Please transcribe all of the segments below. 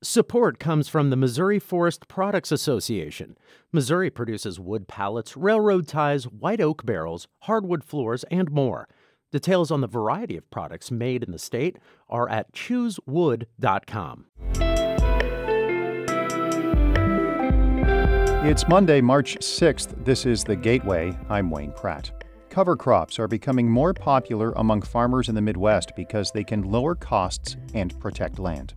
Support comes from the Missouri Forest Products Association. Missouri produces wood pallets, railroad ties, white oak barrels, hardwood floors, and more. Details on the variety of products made in the state are at choosewood.com. It's Monday, March 6th. This is The Gateway. I'm Wayne Pratt. Cover crops are becoming more popular among farmers in the Midwest because they can lower costs and protect land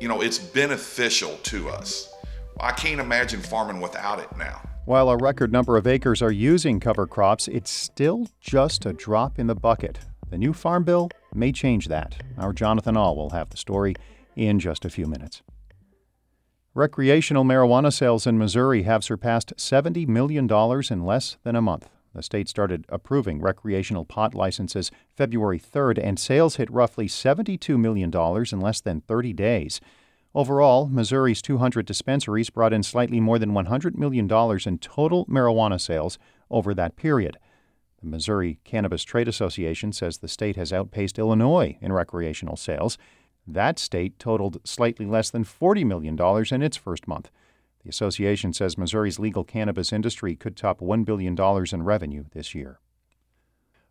you know, it's beneficial to us. I can't imagine farming without it now. While a record number of acres are using cover crops, it's still just a drop in the bucket. The new Farm Bill may change that. Our Jonathan Ahl will have the story in just a few minutes. Recreational marijuana sales in Missouri have surpassed $70 million in less than a month. The state started approving recreational pot licenses February 3rd, and sales hit roughly $72 million in less than 30 days. Overall, Missouri's 200 dispensaries brought in slightly more than $100 million in total marijuana sales over that period. The Missouri Cannabis Trade Association says the state has outpaced Illinois in recreational sales. That state totaled slightly less than $40 million in its first month. The association says Missouri's legal cannabis industry could top $1 billion in revenue this year.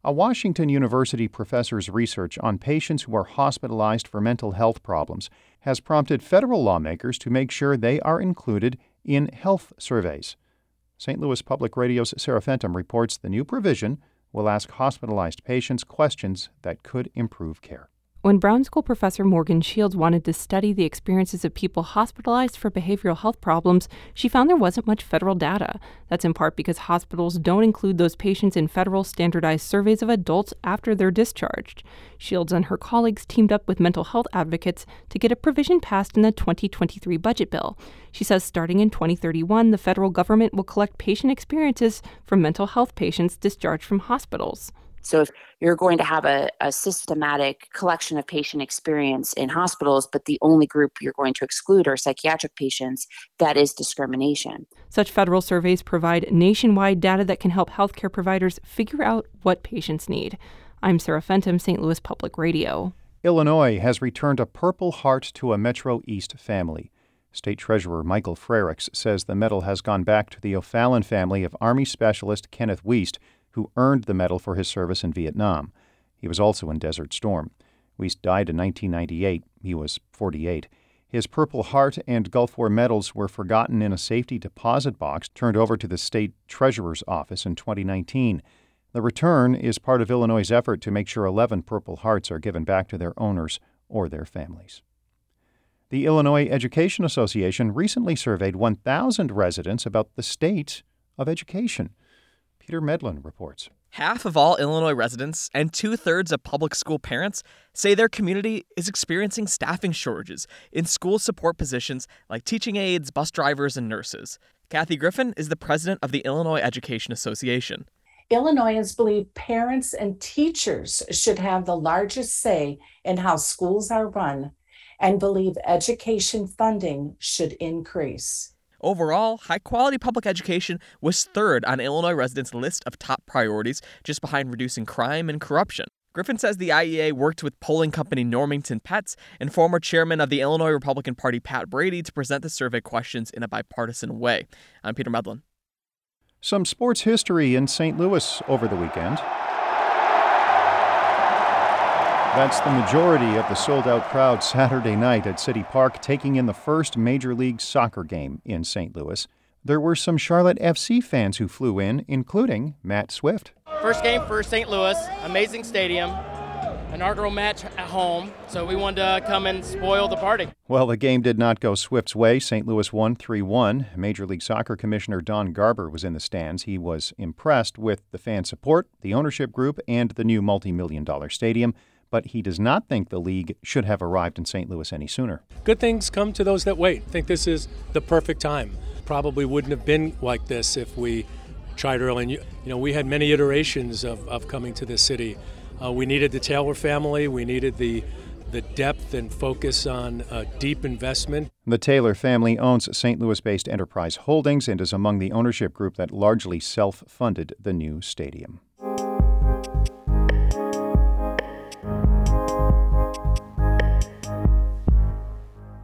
A Washington University professor's research on patients who are hospitalized for mental health problems has prompted federal lawmakers to make sure they are included in health surveys. St. Louis Public Radio's Sarah Fentem reports the new provision will ask hospitalized patients questions that could improve care. When Brown School professor Morgan Shields wanted to study the experiences of people hospitalized for behavioral health problems, she found there wasn't much federal data. That's in part because hospitals don't include those patients in federal standardized surveys of adults after they're discharged. Shields and her colleagues teamed up with mental health advocates to get a provision passed in the 2023 budget bill. She says starting in 2031, the federal government will collect patient experiences from mental health patients discharged from hospitals. So if you're going to have a, a systematic collection of patient experience in hospitals, but the only group you're going to exclude are psychiatric patients, that is discrimination. Such federal surveys provide nationwide data that can help healthcare providers figure out what patients need. I'm Sarah Fentem, St. Louis Public Radio. Illinois has returned a Purple Heart to a Metro East family. State Treasurer Michael Frerichs says the medal has gone back to the O'Fallon family of Army Specialist Kenneth Wiest, who earned the medal for his service in Vietnam. He was also in Desert Storm. Wiest died in 1998. He was 48. His Purple Heart and Gulf War medals were forgotten in a safety deposit box turned over to the state treasurer's office in 2019. The return is part of Illinois' effort to make sure 11 Purple Hearts are given back to their owners or their families. The Illinois Education Association recently surveyed 1,000 residents about the state of education. Peter Medlin reports. Half of all Illinois residents and two thirds of public school parents say their community is experiencing staffing shortages in school support positions like teaching aides, bus drivers, and nurses. Kathi Griffin is the president of the Illinois Education Association. Illinoisans believe parents and teachers should have the largest say in how schools are run and believe education funding should increase. Overall, high quality public education was third on Illinois residents' list of top priorities, just behind reducing crime and corruption. Griffin says the IEA worked with polling company Normington Petts and former chairman of the Illinois Republican Party, Pat Brady, to present the survey questions in a bipartisan way. I'm Peter Medlin. Some sports history in St. Louis over the weekend. That's the majority of the sold out crowd Saturday night at City Park, taking in the first Major League Soccer game in St. Louis. There were some Charlotte FC fans who flew in, including Matt Swift. First game for St. Louis, amazing stadium, inaugural match at home, so we wanted to come and spoil the party. Well, the game did not go Swift's way. St. Louis won 3 1. Major League Soccer Commissioner Don Garber was in the stands. He was impressed with the fan support, the ownership group, and the new multi million dollar stadium but he does not think the league should have arrived in St. Louis any sooner. Good things come to those that wait. I think this is the perfect time. Probably wouldn't have been like this if we tried early. And, you know, we had many iterations of, of coming to this city. Uh, we needed the Taylor family. We needed the the depth and focus on uh, deep investment. The Taylor family owns St. Louis based Enterprise Holdings and is among the ownership group that largely self funded the new stadium.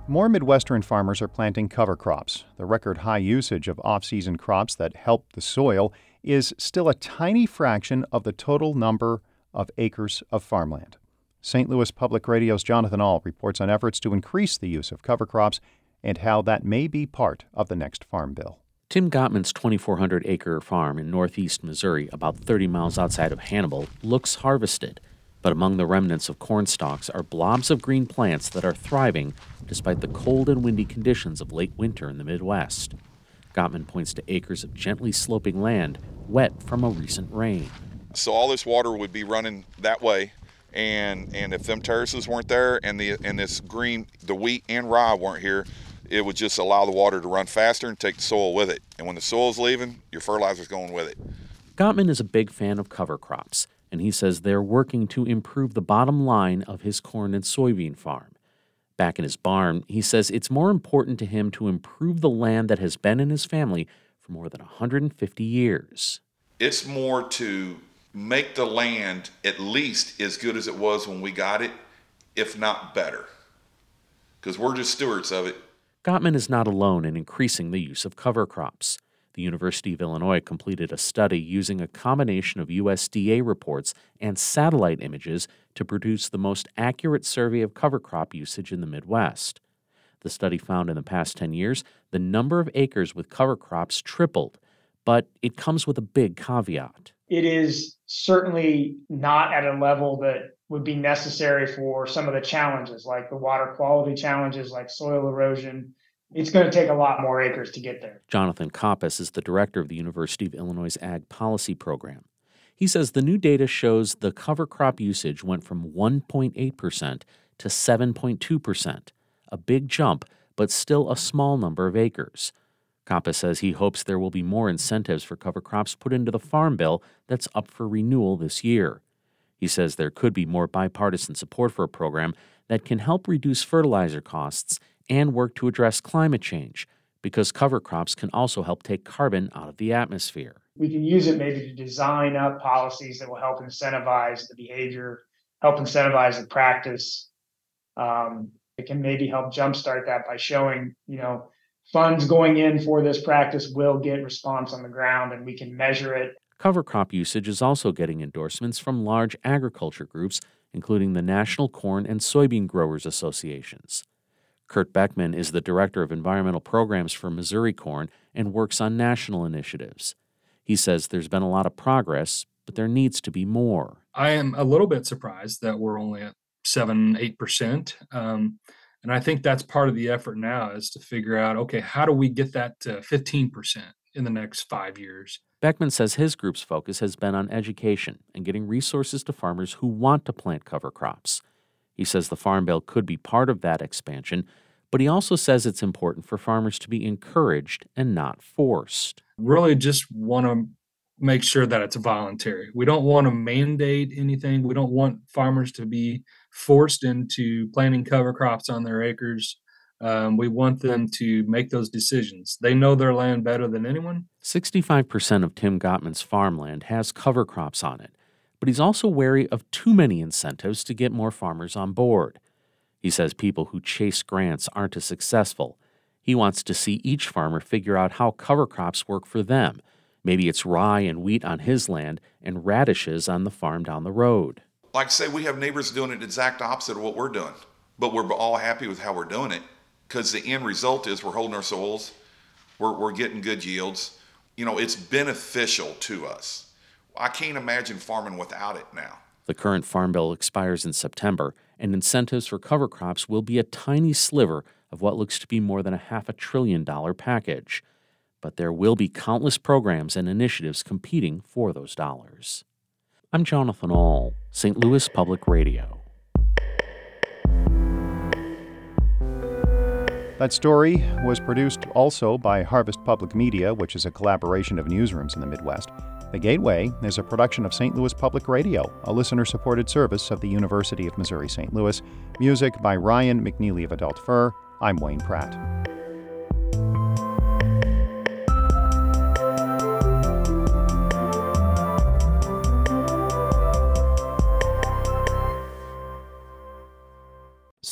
More Midwestern farmers are planting cover crops. The record high usage of off season crops that help the soil is still a tiny fraction of the total number of acres of farmland. St. Louis Public Radio's Jonathan Ahl reports on efforts to increase the use of cover crops and how that may be part of the next farm bill. Tim Gottman's 2,400 acre farm in northeast Missouri, about 30 miles outside of Hannibal, looks harvested. But among the remnants of corn stalks are blobs of green plants that are thriving despite the cold and windy conditions of late winter in the Midwest. Gottman points to acres of gently sloping land wet from a recent rain. So all this water would be running that way, and and if them terraces weren't there and the and this green the wheat and rye weren't here, it would just allow the water to run faster and take the soil with it. And when the soil's leaving, your fertilizer's going with it. Gottman is a big fan of cover crops and he says they're working to improve the bottom line of his corn and soybean farm. Back in his barn, he says it's more important to him to improve the land that has been in his family for more than 150 years. It's more to make the land at least as good as it was when we got it, if not better. Because we're just stewards of it. Gottman is not alone in increasing the use of cover crops the University of Illinois completed a study using a combination of USDA reports and satellite images to produce the most accurate survey of cover crop usage in the Midwest. The study found in the past 10 years the number of acres with cover crops tripled, but it comes with a big caveat. It is certainly not at a level that would be necessary for some of the challenges, like the water quality challenges, like soil erosion, it's going to take a lot more acres to get there. Jonathan Coppess is the director of the University of Illinois Ag Policy Program. He says the new data shows the cover crop usage went from 1.8% to 7.2%, a big jump, but still a small number of acres. Coppess says he hopes there will be more incentives for cover crops put into the Farm Bill that's up for renewal this year. He says there could be more bipartisan support for a program that can help reduce fertilizer costs and work to address climate change because cover crops can also help take carbon out of the atmosphere. We can use it maybe to design up policies that will help incentivize the behavior, help incentivize the practice. Um, it can maybe help jumpstart that by showing, you know, funds going in for this practice will get response on the ground and we can measure it. Cover crop usage is also getting endorsements from large agriculture groups, including the National Corn and Soybean Growers Associations. Kurt Beckman is the Director of Environmental Programs for Missouri Corn and works on national initiatives. He says there's been a lot of progress, but there needs to be more. I am a little bit surprised that we're only at 7 8%. Um, and I think that's part of the effort now is to figure out okay, how do we get that to 15% in the next five years? Beckman says his group's focus has been on education and getting resources to farmers who want to plant cover crops. He says the Farm Bill could be part of that expansion, but he also says it's important for farmers to be encouraged and not forced. Really, just want to make sure that it's voluntary. We don't want to mandate anything. We don't want farmers to be forced into planting cover crops on their acres. Um, we want them to make those decisions. They know their land better than anyone. 65% of Tim Gottman's farmland has cover crops on it but he's also wary of too many incentives to get more farmers on board. He says people who chase grants aren't as successful. He wants to see each farmer figure out how cover crops work for them. Maybe it's rye and wheat on his land and radishes on the farm down the road. Like I say, we have neighbors doing it exact opposite of what we're doing, but we're all happy with how we're doing it because the end result is we're holding our soils, we're, we're getting good yields. You know, it's beneficial to us. I can't imagine farming without it now. The current Farm Bill expires in September, and incentives for cover crops will be a tiny sliver of what looks to be more than a half a trillion dollar package. But there will be countless programs and initiatives competing for those dollars. I'm Jonathan Ahl, St. Louis Public Radio. That story was produced also by Harvest Public Media, which is a collaboration of newsrooms in the Midwest. The Gateway is a production of St. Louis Public Radio, a listener supported service of the University of Missouri St. Louis. Music by Ryan McNeely of Adult Fur. I'm Wayne Pratt.